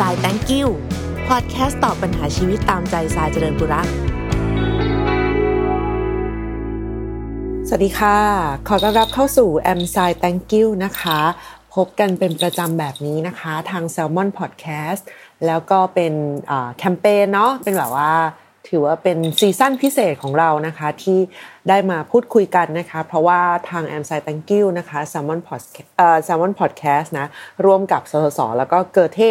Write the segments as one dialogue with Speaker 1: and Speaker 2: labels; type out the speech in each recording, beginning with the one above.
Speaker 1: สาย thank you พอดแคสต์ตอบปัญหาชีวิตตามใจสายเจริญบุรักสวัสดีค่ะ ขอต้อนรับเข้าสู่แอมสาย thank you นะคะ พบกันเป็นประจำแบบนี้นะคะ ทาง Salmon Podcast แล้วก็เป็นแคมเปญเนาะเป็นแบบว่า ถือว่าเป็นซีซั่นพิเศษของเรานะคะที่ได้มาพูดคุยกันนะคะ เพราะว่าทาง a m s i Thank you นะคะ Salmon Podcast เอ่อ Salmon Podcast นะร่วมกับสสสแล้วก็เกิดเท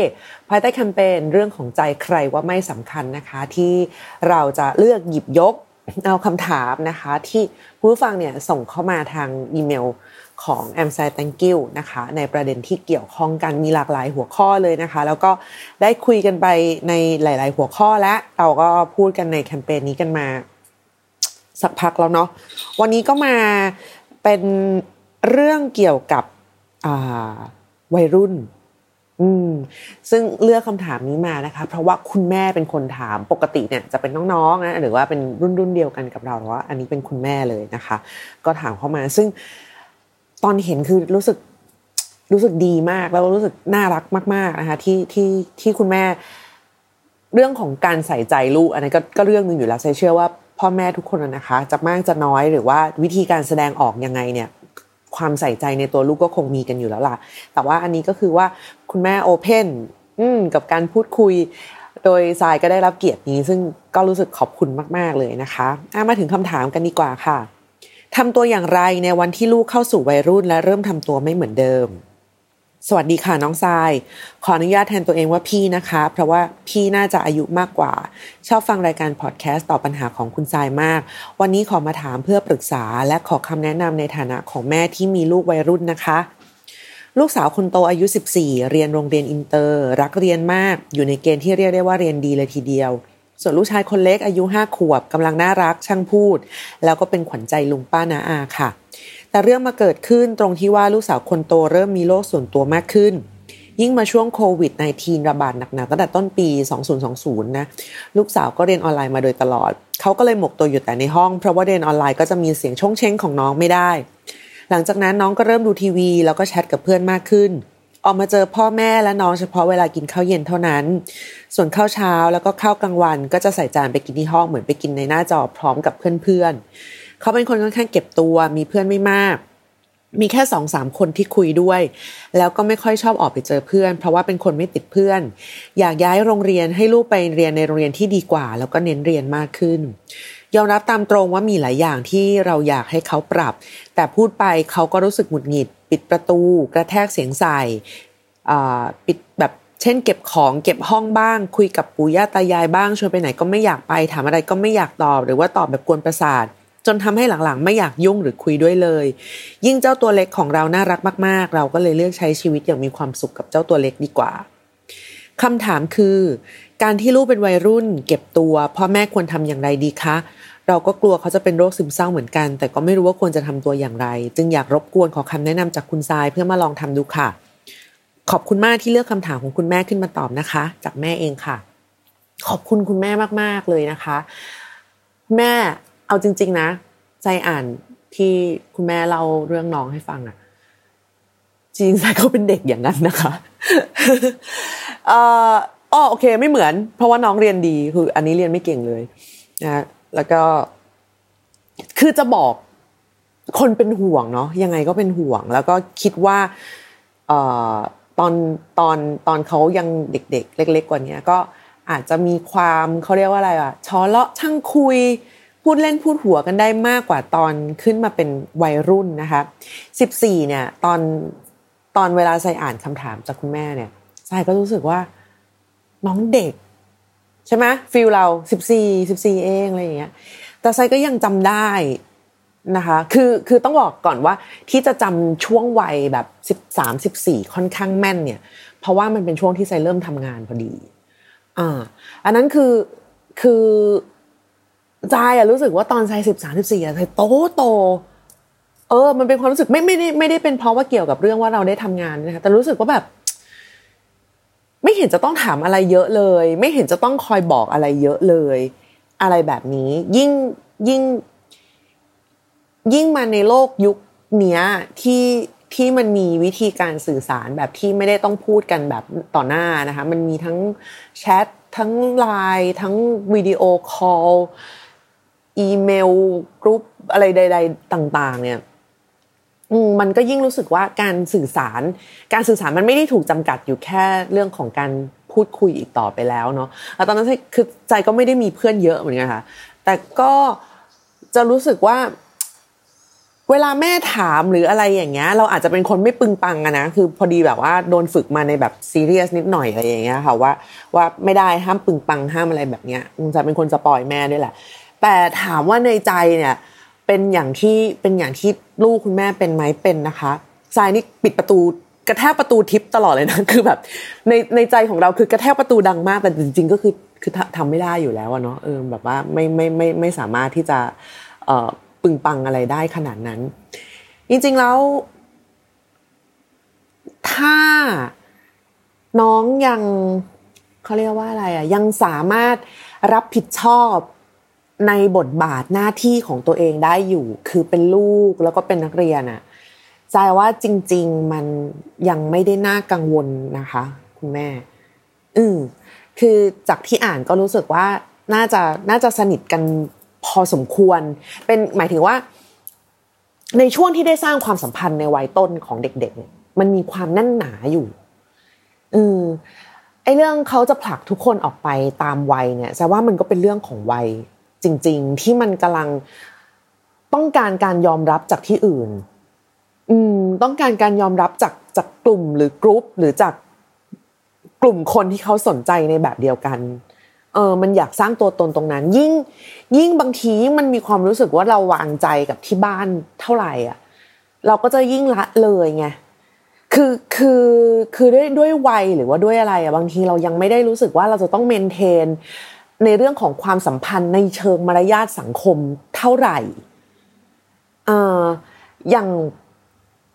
Speaker 1: ภายใต้แคมเปญเรื่องของใจใครว่าไม่สำคัญนะคะ ที่เราจะเลือกหยิบยกเอาคำถามนะคะ ที่ผู้ฟังเนี่ยส่งเข้ามาทางอีเมล ของ a m s i Thank you นะคะในประเด็นที่เกี่ยวข้องกันมีหลากหลายหัวข้อเลยนะคะ แล้วก็ได้คุยกันไปในหลาย ๆ หัวข้อและเราก็พูดกันในแคมเปญนี้กันมา สักพักแล้วเนาะวันนี้ก็มาเป็นเรื่องเกี่ยวกับวัยรุ่นอืมซึ่งเลือกคำถามนี้มานะคะ เพราะว่าคุณแม่เป็นคนถามปกติเนี่ยจะเป็นน้องๆนะหรือว่าเป็นรุ่นรุ่นเดียวกันกับเราแต่ว่าอันนี้เป็นคุณแม่เลยนะคะ ก็ถามเข้ามาซึ่ง ตอนเห็นคือรู้สึกรู้สึกดีมากแล้วรู้สึกน่ารักมาก ๆนะคะที่ที่ที่คุณแม่ เรื่องของการใส่ใจลูกอันนี้ก็ก็เรื่องหนึ่งอยู่แล้วใเชื่อว่าพ่อแม่ทุกคนนะคะจะมากจะน้อยหรือว่าวิธีการแสดงออกยังไงเนี่ย ความใส่ใจในตัวลูกก็คงมีกันอยู่แล้วล่ะ แต่ว่าอันนี้ก็คือว่าคุณแม่โอเพนกับการพูดคุย โดยทรายก็ได้รับเกียรตินี้ ซึ่งก็รู้สึกขอบคุณมาก ๆเลยนะคะมาถึงคำถามกันดีกว่าค่ะ ทำตัวอย่างไรในวันที่ลูกเข้าสู่วัยรุ่นและเริ่มทำตัวไม่เหมือนเดิม สวัสดีค่ะน้องทราย ขออนุญาตแทนตัวเองว่าพี่นะคะ เพราะว่าพี่น่าจะอายุมากกว่า ชอบฟังรายการพอดแคสต์ตอบปัญหาของคุณทรายมาก วันนี้ขอมาถามเพื่อปรึกษา และขอคำแนะนำในฐานะของแม่ที่มีลูกวัยรุ่นนะคะลูกสาวคนโตอายุ 14 เรียนโรงเรียนอินเตอร์ รักเรียนมาก อยู่ในเกณฑ์ที่เรียกได้ว่าเรียนดีเลยทีเดียว ส่วนลูกชายคนเล็กอายุห้าขวบกำลังน่ารักช่างพูด แล้วก็เป็นขวัญใจลุงป้านาอาค่ะ แต่เรื่องมาเกิดขึ้นตรงที่ว่าลูกสาวคนโตเริ่มมีโรคส่วนตัวมากขึ้น ยิ่งมาช่วงโควิด -19 ระบาดหนักๆตั้งแต่ต้นปี 2020 นะ ลูกสาวก็เรียนออนไลน์มาโดยตลอด เขาก็เลยหมกตัวอยู่แต่ในห้อง เพราะว่าเรียนออนไลน์ก็จะมีเสียงชงเช้งของน้องไม่ได้ หลังจากนั้นน้องก็เริ่มดูทีวี แล้วก็แชทกับเพื่อนมากขึ้น ออกมาเจอพ่อแม่และน้องเฉพาะเวลากินข้าวเย็นเท่านั้น ส่วนข้าวเช้าแล้วก็ข้าวกลางวัน ก็จะใส่จานไปกินที่ห้องเหมือนไปกินในหน้าจอพร้อมกับเพื่อนๆ เขาเป็นคนค่อนข้างเก็บตัว มีเพื่อนไม่มาก มีแค่สองสามคนที่คุยด้วย แล้วก็ไม่ค่อยชอบออกไปเจอเพื่อน เพราะว่าเป็นคนไม่ติดเพื่อน อยากย้ายโรงเรียนให้ลูกไปเรียนในโรงเรียนที่ดีกว่า แล้วก็เน้นเรียนมากขึ้นยอมรับตามตรงว่ามีหลายอย่างที่เราอยากให้เขาปรับ แต่พูดไปเขาก็รู้สึกหงุดหงิด ปิดประตู กระแทกเสียงใส่ปิดแบบเช่น เก็บของเก็บห้องบ้าง คุยกับปู่ย่าตายายบ้างชวนไปไหนก็ไม่อยากไปถามอะไรก็ไม่อยากตอบ หรือว่าตอบแบบกวนประสาทจนทำให้หลังๆ ไม่อยากยุ่งหรือคุยด้วยเลย ยิ่งเจ้าตัวเล็กของเราน่ารักมาก ๆ เราก็เลยเลือกใช้ชีวิตอย่างมีความสุขกับเจ้าตัวเล็กดีกว่าคำถามคือ การที่ลูกเป็นวัยรุ่น เก็บตัวพ่อแม่ควรทำอย่างไรดีคะ เราก็กลัวเขาจะเป็นโรคซึมเศร้าเหมือนกัน แต่ก็ไม่รู้ว่าควรจะทำตัวอย่างไร จึงอยากรบกวนขอคำแนะนำจากคุณทรายเพื่อมาลองทำดูค่ะ ขอบคุณมากที่เลือกคำถามของคุณแม่ขึ้นมาตอบนะคะ จากแม่เองค่ะ ขอบคุณคุณแม่มากๆเลยนะคะ แม่เอาจริง ๆ นะ ใจอ่านที่คุณแม่เล่าเรื่องน้องให้ฟังอะจริงใจเขาเป็นเด็กอย่างนั้นนะคะเอ่ออ๋อโอเค ไม่เหมือน เพราะว่าน้องเรียนดีคือ อันนี้เรียนไม่เก่งเลยนะ แล้วก็ คือจะบอกคนเป็นห่วงเนาะยังไงก็เป็นห่วง แล้วก็คิดว่าตอนตอนตอนเขายังเด็ก ๆ เล็ก ๆ กว่านี้ก็อาจจะมีความเขาเรียกว่าอะไรอะชอเลาะช่างคุย พูดเล่นพูดหัวกันได้มากกว่าตอนขึ้นมาเป็นวัยรุ่นนะคะสิบสี่เนี่ย ตอนตอนเวลาใส่อ่านคำถามจากคุณแม่เนี่ยใส่ก็รู้สึกว่าน้องเด็ก ใช่ไหมฟิลเราสิบสี่สิบสี่เองอะไรอย่างเงี้ยแต่ไซก็ยังจำได้นะคะคือคือต้องบอกก่อนว่าที่จะจำช่วงวัยแบบสิบสามสิบสี่ค่อนข้างแม่นเนี่ย เพราะว่ามันเป็นช่วงที่ไซเริ่มทำงานพอดีอ่าอันนั้นคือคือใจอะรู้สึกว่าตอนไซสิบสามสิบสี่อะไซโตโตเออ มันเป็นความรู้สึกไม่ไม่ได้ไม่ได้เป็นเพราะว่าเกี่ยวกับเรื่องว่าเราได้ทำงานนะคะแต่รู้สึกว่าแบบ ไม่เห็นจะต้องถามอะไรเยอะเลย ไม่เห็นจะต้องคอยบอกอะไรเยอะเลย อะไรแบบนี้ ยิ่งยิ่ง ยิ่งมาในโลกยุคเนี้ยที่ที่มันมีวิธีการสื่อสารแบบที่ไม่ได้ต้องพูดกันแบบต่อหน้านะคะ มันมีทั้งแชททั้งไลน์ทั้งวิดีโอคอลอีเมลกรุ๊ปอะไรใด ๆ ต่าง ๆ เนี่ย มันก็ยิ่งรู้สึกว่าการสื่อสาร การสื่อสารมันไม่ได้ถูกจำกัดอยู่แค่เรื่องของการพูดคุยอีกต่อไปแล้วเนาะแล้วตอนนั้นคือใจก็ไม่ได้มีเพื่อนเยอะเหมือนกันค่ะ แต่ก็จะรู้สึกว่า เวลาแม่ถามหรืออะไรอย่างเงี้ย เราอาจจะเป็นคนไม่ปึงปังอะนะ คือพอดีแบบว่าโดนฝึกมาในแบบซีเรียสนิดหน่อยอะไรอย่างเงี้ยค่ะว่าว่าไม่ได้ห้ามปึงปังห้ามอะไรแบบเนี้ยจะเป็นคนสปอยแม่ด้วยแหละ แต่ถามว่าในใจเนี่ย เป็นอย่างที่เป็นอย่างที่ลูกคุณแม่เป็นไหมเป็นนะคะทรายนี่ปิดประตูกระแทกประตูทิปตลอดเลยนะคือแบบ ในในใจของเราคือกระแทกประตูดังมากแต่จริง ๆ ก็คือคือทำไม่ได้อยู่แล้วเนาะเออแบบว่าไม่ไม่ไม่ไม่สามารถที่จะเอ่อปึงปังอะไรได้ขนาดนั้น จริงๆแล้ว ถ้าน้องยังเขาเรียกว่าอะไรอะยังสามารถรับผิดชอบ ในบทบาทหน้าที่ของตัวเองได้อยู่ คือเป็นลูกแล้วก็เป็นนักเรียนอะใจว่าจริง ๆ มันยังไม่ได้น่ากังวลนะคะ คุณแม่ อืมคือจากที่อ่านก็รู้สึกว่าน่าจะน่าจะสนิทกันพอสมควร เป็นหมายถึงว่า ในช่วงที่ได้สร้างความสัมพันธ์ในวัยต้นของเด็กๆเนี่ยมันมีความแน่นหนาอยู่อืมไอเรื่องเขาจะผลักทุกคนออกไปตามวัยเนี่ยแสดว่ามันก็เป็นเรื่องของวัย จริง ๆ ที่มันกำลังต้องการการยอมรับจากที่อื่น อืมต้องการการยอมรับจากจากกลุ่มหรือกรุ๊ปหรือจากกลุ่มคนที่เขาสนใจในแบบเดียวกัน เออมันอยากสร้างตัวตนตรงนั้น ยิ่งยิ่งบางทีมันมีความรู้สึกว่าเราวางใจกับที่บ้านเท่าไหร่อะ เราก็จะยิ่งละเลยไงคือคือคือด้วยด้วยวัยหรือว่าด้วยอะไรอะบางทีเรายังไม่ได้รู้สึกว่าเราจะต้องเมนเทน ในเรื่องของความสัมพันธ์ในเชิงมารยาทสังคมเท่าไหร่ออย่าง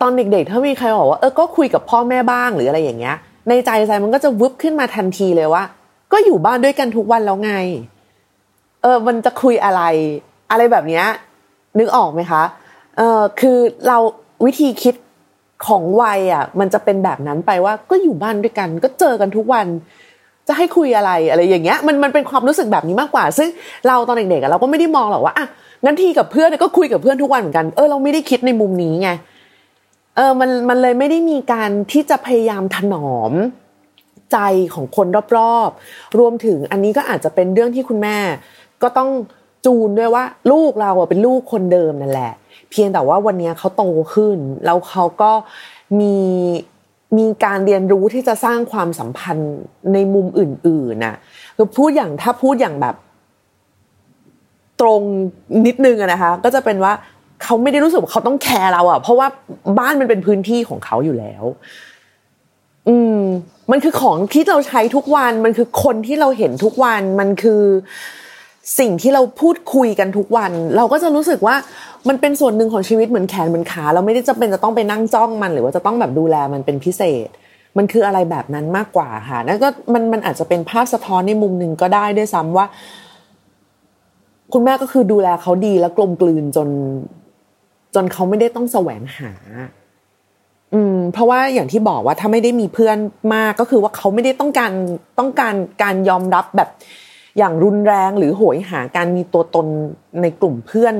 Speaker 1: ตอนเด็กๆ ถ้ามีใครบอกว่าเออก็คุยกับพ่อแม่บ้างหรืออะไรอย่างเงี้ย ในใจใจมันก็จะวึบขึ้นมาทันทีเลยว่า ก็อยู่บ้านด้วยกันทุกวันแล้วไง เออมันจะคุยอะไร อะไรแบบเนี้ยนึกออกไหมคะ เออคือเราวิธีคิดของวัยอะ มันจะเป็นแบบนั้นไปว่าก็อยู่บ้านด้วยกัน ก็เจอกันทุกวัน จะให้คุยอะไรอะไรอย่างเงี้ยมันมันเป็นความรู้สึกแบบนี้มากกว่า ซึ่งเราตอนเด็กๆเราก็ไม่ได้มองหรอกว่าอะงั้นทีกับเพื่อนก็คุยกับเพื่อนทุกวันเหมือนกันเออเราไม่ได้คิดในมุมนี้ไงเออมันมันเลยไม่ได้มีการที่จะพยายามถนอมใจของคนรอบๆ รวมถึงอันนี้ก็อาจจะเป็นเรื่องที่คุณแม่ ก็ต้องจูนด้วยว่า ลูกเราเป็นลูกคนเดิมนั่นแหละ เพียงแต่ว่าวันนี้เขาโตขึ้น แล้วเขาก็มี มีการเรียนรู้ที่จะสร้างความสัมพันธ์ในมุมอื่นๆนะคือพูดอย่างถ้าพูดอย่างแบบ ตรงนิดนึงนะคะ ก็จะเป็นว่าเขาไม่ได้รู้สึกว่าเขาต้องแคร์เราอะเพราะว่าบ้านมันเป็นพื้นที่ของเขาอยู่แล้ว อืม มันคือของที่เราใช้ทุกวัน มันคือคนที่เราเห็นทุกวัน มันคือ สิ่งที่เราพูดคุยกันทุกวัน เราก็จะรู้สึกว่ามันเป็นส่วนหนึ่งของชีวิตเหมือนแขนเหมือนขา เราไม่ได้จะเป็นจะต้องไปนั่งจ้องมัน หรือว่าจะต้องแบบดูแลมันเป็นพิเศษ มันคืออะไรแบบนั้นมากกว่าค่ะนั่นก็มันมันอาจจะเป็นภาพสะท้อนในมุมหนึ่งก็ได้ด้วยซ้ำว่า คุณแม่ก็คือดูแลเขาดีและกลมกลืนจน จนเขาไม่ได้ต้องแสวงหา อืม เพราะว่าอย่างที่บอกว่าถ้าไม่ได้มีเพื่อนมากก็คือว่าเขาไม่ได้ต้องการต้องการการยอมรับแบบ อย่างรุนแรงหรือโหยหาการมีตัวตนในกลุ่มเพื่อน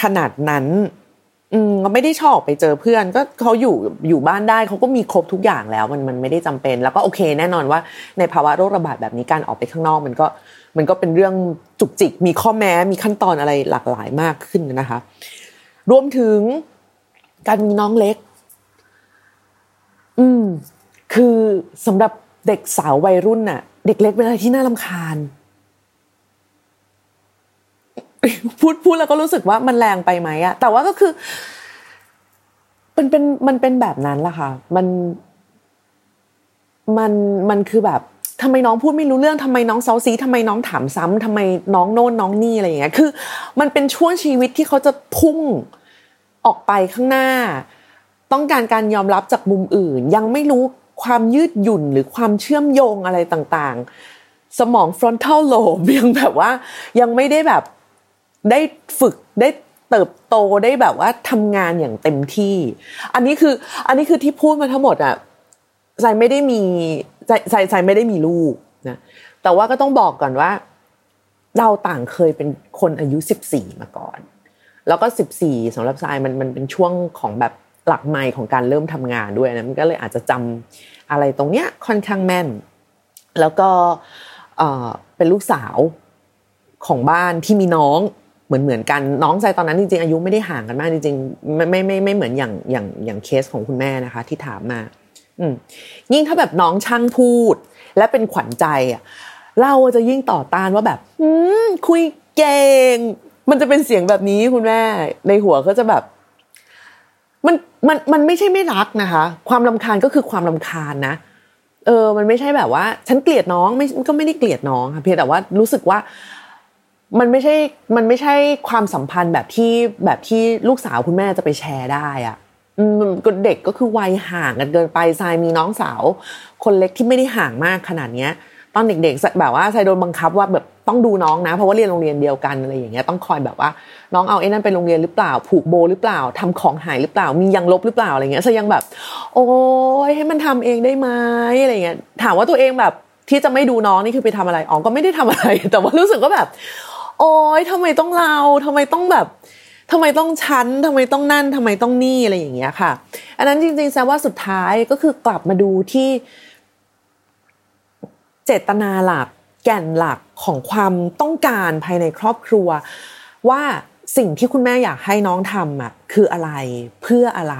Speaker 1: ขนาดนั้น อืมไม่ได้ชอบไปเจอเพื่อน ก็เขาอยู่อยู่บ้านได้เขาก็มีครบทุกอย่างแล้ว มันมันไม่ได้จำเป็น แล้วก็โอเค แน่นอนว่า ในภาวะโรคระบาดแบบนี้การออกไปข้างนอก มันก็มันก็เป็นเรื่องจุกจิก มีข้อแม้มีขั้นตอนอะไรหลากหลายมากขึ้นนะคะ รวมถึงการมีน้องเล็ก อืม คือสำหรับ เด็กสาววัยรุ่นน่ะ เด็กเล็กเป็นอะไรที่น่าลำคาญ พูดพูดแล้วก็รู้สึกว่ามันแรงไปไหมอะแต่ว่าก็คือ มันเป็นมันเป็นแบบนั้นล่ะค่ะ มันมันมันคือแบบทำไมน้องพูดไม่รู้เรื่องทำไมน้องเซาซีทำไมน้องถามซ้ำทำไมน้องโน่นน้องนี่อะไรอย่างเงี้ยคือ มันเป็นช่วงชีวิตที่เขาจะพุ่งออกไปข้างหน้า ต้องการการยอมรับจากมุมอื่น ยังไม่รู้ ความยืดหยุ่นหรือความเชื่อมโยงอะไรต่างๆ สมอง frontal lobe ยังแบบว่ายังไม่ได้แบบได้ฝึกได้เติบโตได้แบบว่าทำงานอย่างเต็มที่ อันนี้คือ อันนี้คือที่พูดมาทั้งหมดอะใจไม่ได้มีใจใจใจไม่ได้มีลูกนะแต่ว่าก็ต้องบอกก่อนว่า เราต่างเคยเป็นคนอายุสิบสี่มาก่อน แล้วก็สิบสี่สำหรับทรายมันมันเป็นช่วงของแบบหลักไม่ของการเริ่มทำงานด้วยนะมันก็เลยอาจจะจำ อะไรตรงเนี้ยค่อนข้างแม่น แล้วก็เป็นลูกสาวของบ้านที่มีน้องเหมือนเหมือนกันน้องใจตอนนั้นจริงๆอายุไม่ได้ห่างกันมากจริงๆไม่ไม่ไม่ไม่เหมือนอย่างอย่างอย่างเคสของคุณแม่นะคะ ที่ถามมา อืยิ่งถ้าแบบน้องช่างพูด และเป็นขวัญใจอะเราจะยิ่งต่อต้านว่าแบบอืคุยเก่ง มันจะเป็นเสียงแบบนี้คุณแม่ ในหัวก็จะแบบ มันมันมันไม่ใช่ไม่รักนะคะ ความลำคาญก็คือความลำคาญนะ เออ มันไม่ใช่แบบว่า ฉันเกลียดน้องไม่ก็ไม่ได้เกลียดน้องค่ะเพียงแต่ว่ารู้สึกว่า มันไม่ใช่มันไม่ใช่ความสัมพันธ์แบบที่แบบที่ลูกสาวคุณแม่จะไปแชร์ได้อะเด็กก็คือวัยห่างกันเกินไปทรายมีน้องสาว คนเล็กที่ไม่ได้ห่างมากขนาดเนี้ย ตอนเด็กๆแบบว่าทรายโดนบังคับว่าแบบต้องดูน้องนะ เพราะว่าเรียนโรงเรียนเดียวกันอะไรอย่างเงี้ยต้องคอยแบบว่าน้องเอาไอ้นั่นไปโรงเรียนหรือเปล่า ผูกโบหรือเปล่าทำของหายหรือเปล่า มียังลบหรือเปล่าอะไรเงี้ยทรายยังแบบ โอ้ยให้มันทำเองได้ไหมอะไรเงี้ยถามว่าตัวเองแบบที่จะไม่ดูน้องนี่คือไปทำอะไรอ๋อก็ไม่ได้ทำอะไร แต่ว่ารู้สึกก็แบบ โอ๊ยทำไมต้องเราทำไมต้องแบบทำไมต้องชั้นทำไมต้องนั่นทำไมต้องนี่อะไรอย่างเงี้ยค่ะ อันนั้นจริงๆแซว่าสุดท้ายก็คือกลับมาดูที่ เจตนาหลัก แก่นหลักของความต้องการภายในครอบครัว ว่าสิ่งที่คุณแม่อยากให้น้องทำอะคืออะไรเพื่ออะไร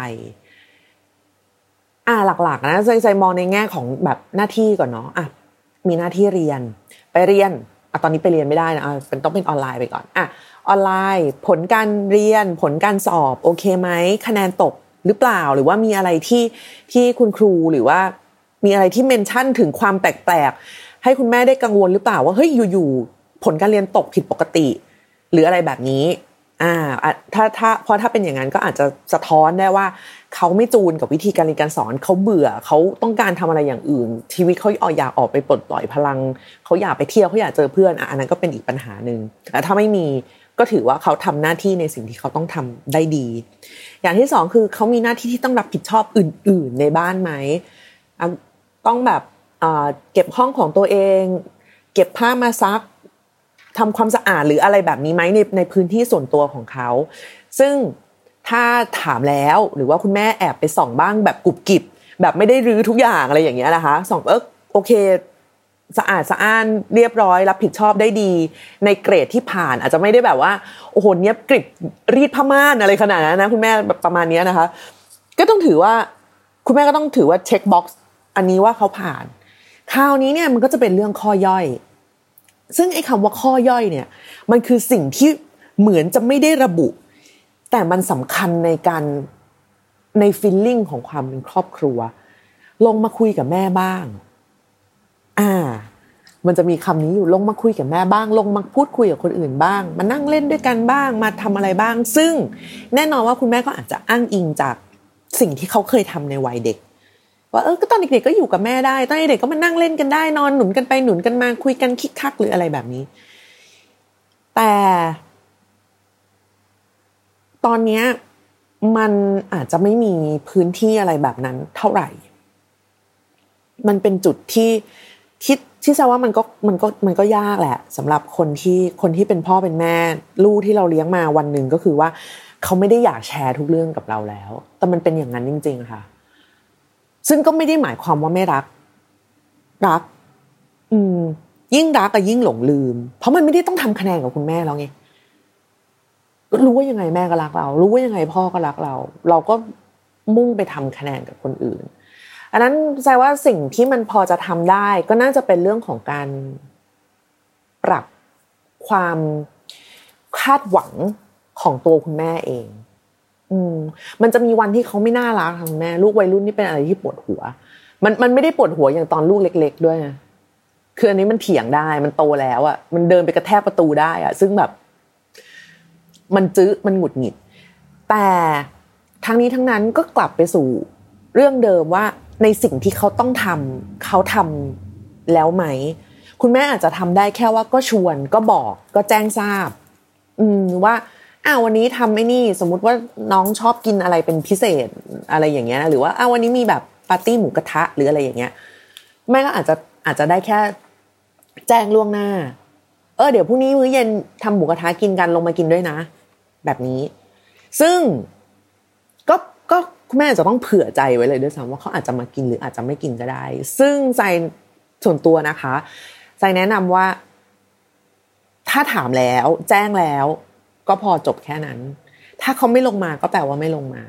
Speaker 1: อ่าหลักๆนะใจใจมองในแง่ของแบบหน้าที่ก่อนเนาะอะมีหน้าที่เรียน ไปเรียนอะตอนนี้ไปเรียนไม่ได้นะเป็นต้องเป็นออนไลน์ไปก่อนอะออนไลน์ ผลการเรียน ผลการสอบโอเคไหมคะแนนตกหรือเปล่าหรือว่ามีอะไรที่ที่คุณครูหรือว่า มีอะไรที่เมนชั่นถึงความแปลกๆให้คุณแม่ได้กังวลหรือเปล่าว่าเฮ้ยอยู่ๆผลการเรียนตกผิดปกติ หรืออะไรแบบนี้อ่าถ้าถ้าเพราะถ้าเป็นอย่างนั้นก็อาจจะสะท้อนได้ว่าเขาไม่จูนกับวิธีการเรียนการสอนเขาเบื่อเขาต้องการทำอะไรอย่างอื่น ชีวิตเขาอยากออกไปปลดปล่อยพลังเขาอยากไปเที่ยวเขาอยากเจอเพื่อนอะอันนั้นก็เป็นอีกปัญหาหนึ่งแต่ถ้าไม่มีก็ถือว่าเขาทำหน้าที่ในสิ่งที่เขาต้องทำได้ดี อย่างที่สองคือเขามีหน้าที่ที่ต้องรับผิดชอบอื่น ๆ ในบ้านไหม ต้องแบบเก็บห้องของตัวเอง เก็บผ้ามาซักทำความสะอาดหรืออะไรแบบนี้ไหมในในพื้นที่ส่วนตัวของเขา ซึ่งถ้าถามแล้วหรือว่าคุณแม่แอบไปส่องบ้างแบบกุบกิบ แบบไม่ได้รื้อทุกอย่างอะไรอย่างเงี้ยนะคะส่องเออโอเคสะอาดสะอ้านเรียบร้อย รับผิดชอบได้ดี ในเกรดที่ผ่านอาจจะไม่ได้แบบว่าโอ้โหเนี้ยกริบรีดผ้าม่านอะไรขนาดนั้นนะคุณแม่แบบประมาณนี้นะคะ ก็ต้องถือว่าคุณแม่ก็ต้องถือว่า checkbox อันนี้ว่าเขาผ่าน คราวนี้เนี่ยมันก็จะเป็นเรื่องข้อย่อย ซึ่งไอ้คำว่าข้อย่อยเนี่ยมันคือสิ่งที่เหมือนจะไม่ได้ระบุ แต่มันสำคัญในการในฟิลลิ่งของความเป็นครอบครัว ลงมาคุยกับแม่บ้าง อ่า มันจะมีคำนี้อยู่ลงมาคุยกับแม่บ้าง ลงมาพูดคุยกับคนอื่นบ้าง มานั่งเล่นด้วยกันบ้าง มาทำอะไรบ้าง ซึ่งแน่นอนว่าคุณแม่ก็อาจจะอ้างอิงจากสิ่งที่เขาเคยทำในวัยเด็ก ว่าเออก็ตอนเด็กๆก็อยู่กับแม่ได้ตอนเด็กๆก็มานั่งเล่นกันได้ นอนหนุนกันไปหนุนกันมาคุยกันคิกคักหรืออะไรแบบนี้ แต่ ตอนเนี้ยมันอาจจะไม่มีพื้นที่อะไรแบบนั้นเท่าไหร่ มันเป็นจุดที่ที่ที่แซว่ามันก็มันก็มันก็ยากแหละสำหรับคนที่คนที่เป็นพ่อเป็นแม่ ลูกที่เราเลี้ยงมาวันหนึ่งก็คือว่า เขาไม่ได้อยากแชร์ทุกเรื่องกับเราแล้ว แต่มันเป็นอย่างนั้นจริง ๆ ค่ะ ซึ่งก็ไม่ได้หมายความว่าไม่รัก รัก อืม ยิ่งรักก็ยิ่งหลงลืม เพราะมันไม่ได้ต้องทำคะแนนกับคุณแม่แล้วไงรู้ว่ายังไงแม่ก็รักเรา รู้ว่ายังไงพ่อก็รักเรา เราก็มุ่งไปทำคะแนนกับคนอื่น อันนั้นแสดงว่าสิ่งที่มันพอจะทำได้ ก็น่าจะเป็นเรื่องของการปรับความคาดหวังของตัวคุณแม่เอง อืมมันจะมีวันที่เขาไม่น่ารักค่ะแม่ลูกวัยรุ่นนี่เป็นอะไรที่ปวดหัว มันมันไม่ได้ปวดหัวอย่างตอนลูกเล็ก ๆ ด้วยคืออันนี้มันเถียงได้ มันโตแล้วอะมันเดินไปกระแทกประตูได้ อะ ซึ่งแบบ มันจื้อมันหงุดหงิด แต่ทั้งนี้ทั้งนั้นก็กลับไปสู่เรื่องเดิมว่าในสิ่งที่เขาต้องทำเขาทำแล้วไหม คุณแม่อาจจะทำได้แค่ว่าก็ชวนก็บอกก็แจ้งทราบ อืมว่า อ้าววันนี้ทำไอ้นี่ สมมุติว่าน้องชอบกินอะไรเป็นพิเศษอะไรอย่างเงี้ยหรือว่าอ้าววันนี้มีแบบปาร์ตี้หมูกระทะหรืออะไรอย่างเงี้ยแม่ก็อาจจะอาจจะได้แค่แจ้งล่วงหน้า เออเดี๋ยวพรุ่งนี้มื้อเย็นทำหมูกระทะกินกันลงมากินด้วยนะ แบบนี้ ซึ่งก็ก็คุณแม่จะต้องเผื่อใจไว้เลยด้วยซ้ำว่าเขาอาจจะมากินหรืออาจจะไม่กินก็ได้ ซึ่งใจส่วนตัวนะคะใจแนะนำว่า ถ้าถามแล้ว แจ้งแล้ว ก็พอจบแค่นั้น ถ้าเขาไม่ลงมาก็แปลว่าไม่ลงมา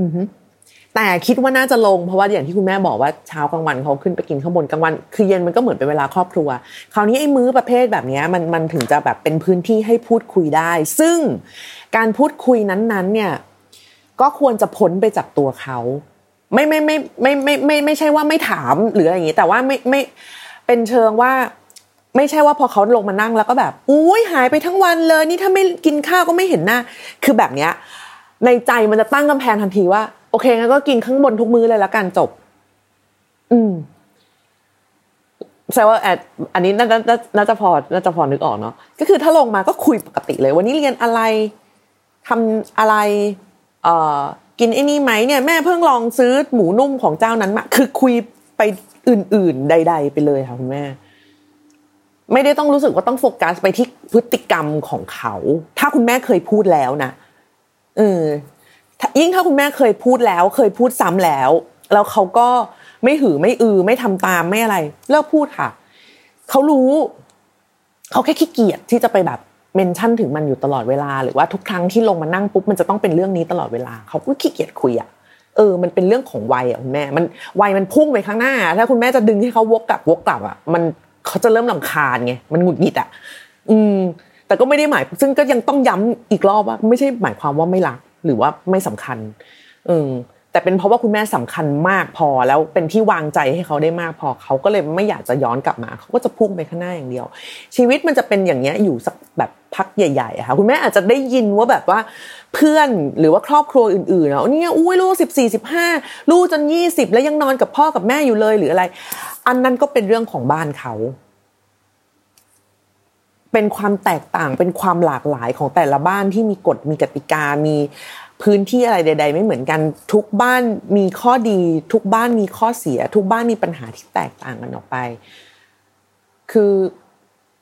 Speaker 1: อือฮึแต่คิดว่าน่าจะลงเพราะว่าอย่างที่คุณแม่บอกว่าเช้ากลางวันเขาขึ้นไปกินข้างบนกลางวัน คือเย็นมันก็เหมือนเป็นเวลาครอบครัว คราวนี้ไอ้มื้อประเภทแบบนี้มันมันถึงจะแบบเป็นพื้นที่ให้พูดคุยได้ ซึ่งการพูดคุยนั้นๆ เนี่ย ก็ควรจะพ้นไปจากตัวเขาไม่ไม่ไม่ไม่ไม่ไม่ไม่ใช่ว่าไม่ถามหรืออะไรอย่างนี้ แต่ว่าไม่ไม่เป็นเชิงว่า ไม่ใช่ว่าพอเขาลงมานั่งแล้วก็แบบอุ้ยหายไปทั้งวันเลย นี่ถ้าไม่กินข้าวก็ไม่เห็นหน้า คือแบบเนี้ย ในใจมันจะตั้งกำแพงทันทีว่า โอเคงั้นก็กินข้างบนทุกมื้อเลยแล้วกันจบ อืมแสดงว่าแอดอันนี้น่าจะน่าจะพอน่าจะพอนึกออกเนาะก็คือถ้าลงมาก็คุยปกติเลย วันนี้เรียนอะไรทำอะไร เอ่อ กินไอ้นี่ไหมเนี่ยแม่เพิ่งลองซื้อหมูนุ่มของเจ้านั้นมาคือคุยไปอื่น ๆ ใด ๆ ไปเลยค่ะคุณแม่ ไม่ได้ต้องรู้สึกว่าต้องโฟกัสไปที่พฤติกรรมของเขา ถ้าคุณแม่เคยพูดแล้วนะเออยิ่งถ้าคุณแม่เคยพูดแล้ว เคยพูดซ้ำแล้ว แล้วเขาก็ไม่หือไม่อือ ไม่ทำตามไม่อะไร เลิกพูดค่ะ เขารู้ เขาแค่ขี้เกียจที่จะไปแบบเมนชั่นถึงมันอยู่ตลอดเวลา หรือว่าทุกครั้งที่ลงมานั่งปุ๊บมันจะต้องเป็นเรื่องนี้ตลอดเวลา เขาก็ขี้เกียจคุยอะเออ มันเป็นเรื่องของวัยอะคุณแม่ มันวัยมันพุ่งไปข้างหน้า ถ้าคุณแม่จะดึงให้เขาวกกลับวกกลับอะ มัน เขาจะเริ่มลำคาญไงมันหงุดหงิดอะ อืม แต่ก็ไม่ได้หมาย ซึ่งก็ยังต้องย้ำอีกรอบว่า ไม่ใช่หมายความว่าไม่รักหรือว่าไม่สำคัญ เออแต่เป็นเพราะว่าคุณแม่สำคัญมากพอแล้วเป็นที่วางใจให้เขาได้มากพอเขาก็เลยไม่อยากจะย้อนกลับมาเขาก็จะพุ่งไปข้างหน้าอย่างเดียว ชีวิตมันจะเป็นอย่างเงี้ยอยู่สักแบบพักใหญ่ๆค่ะคุณแม่อาจจะได้ยินว่าแบบว่าเพื่อนหรือว่าครอบครัวอื่นๆเนาะเนี่ยอุ้ยลูกสิบสี่สิบห้าลูกจนยี่สิบแล้วยังนอนกับพ่อกับแม่อยู่เลยหรืออะไร อันนั้นก็เป็นเรื่องของบ้านเขา เป็นความแตกต่างเป็นความหลากหลายของแต่ละบ้านที่มีกฎมีกติกามีพื้นที่อะไรใด ๆ ไม่เหมือนกัน ทุกบ้านมีข้อดี ทุกบ้านมีข้อเสีย ทุกบ้านมีปัญหาที่แตกต่างกันออกไป คือ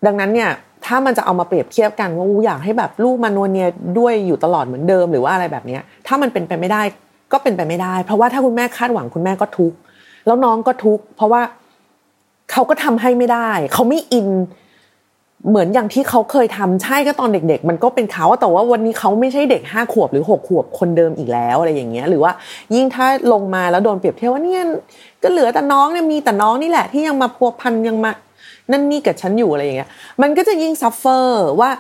Speaker 1: ดังนั้นเนี่ยถ้ามันจะเอามาเปรียบเทียบกันว่าอยากให้แบบลูกมานวเนียด้วยอยู่ตลอดเหมือนเดิมหรือว่าอะไรแบบเนี้ยถ้ามันเป็นไปไม่ได้ก็เป็นไปไม่ได้ เพราะว่าถ้าคุณแม่คาดหวังคุณแม่ก็ทุกข์แล้วน้องก็ทุกข์เพราะว่า เขาก็ทำให้ไม่ได้ เขาไม่อิน เหมือนอย่างที่เขาเคยทำใช่ก็ตอนเด็ก ๆ มันก็เป็นเขาแต่ว่าวันนี้เขาไม่ใช่เด็กห้าขวบหรือหกขวบคนเดิมอีกแล้วอะไรอย่างเงี้ย หรือว่ายิ่งถ้าลงมาแล้วโดนเปรียบเทียบว่าเนี่ยก็เหลือแต่น้องเนี่ยมีแต่น้องนี่แหละ ที่ยังมาพัวพันยังมานั่นนี่กับฉันอยู่อะไรอย่างเงี้ย มันก็จะยิ่ง suffer ว่า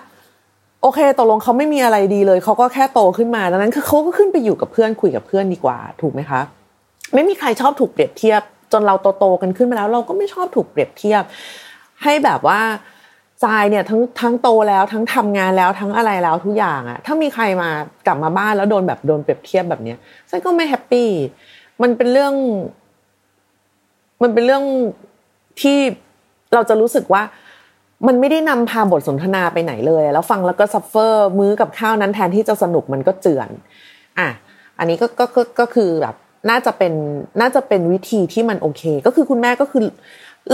Speaker 1: โอเคตกลงเขาไม่มีอะไรดีเลย เขาก็แค่โตขึ้นมาดังนั้นคือเขาก็ขึ้นไปอยู่กับเพื่อนคุยกับเพื่อนดีกว่า ถูกไหมคะ ไม่มีใครชอบถูกเปรียบเทียบ จนเราโตๆกันขึ้นมาแล้ว เราก็ไม่ชอบถูกเปรียบเทียบ ให้แบบว่าทรายเนี่ยทั้งทั้งโตแล้วทั้งทำงานแล้วทั้งอะไรแล้วทุกอย่างอะถ้ามีใครมากลับมาบ้านแล้วโดนแบบโดนเปรียบเทียบแบบเนี้ยทรายก็ไม่แฮปปี้มันเป็นเรื่อง มันเป็นเรื่องที่เราจะรู้สึกว่า มันไม่ได้นำพาบทสนทนาไปไหนเลย แล้วฟังแล้วก็ suffer มื้อกับข้าวนั้นแทนที่จะสนุกมันก็เจื่อน อะ อันนี้ก็ก็ก็คือแบบ น่าจะเป็นน่าจะเป็นวิธีที่มันโอเค ก็คือคุณแม่ก็คือ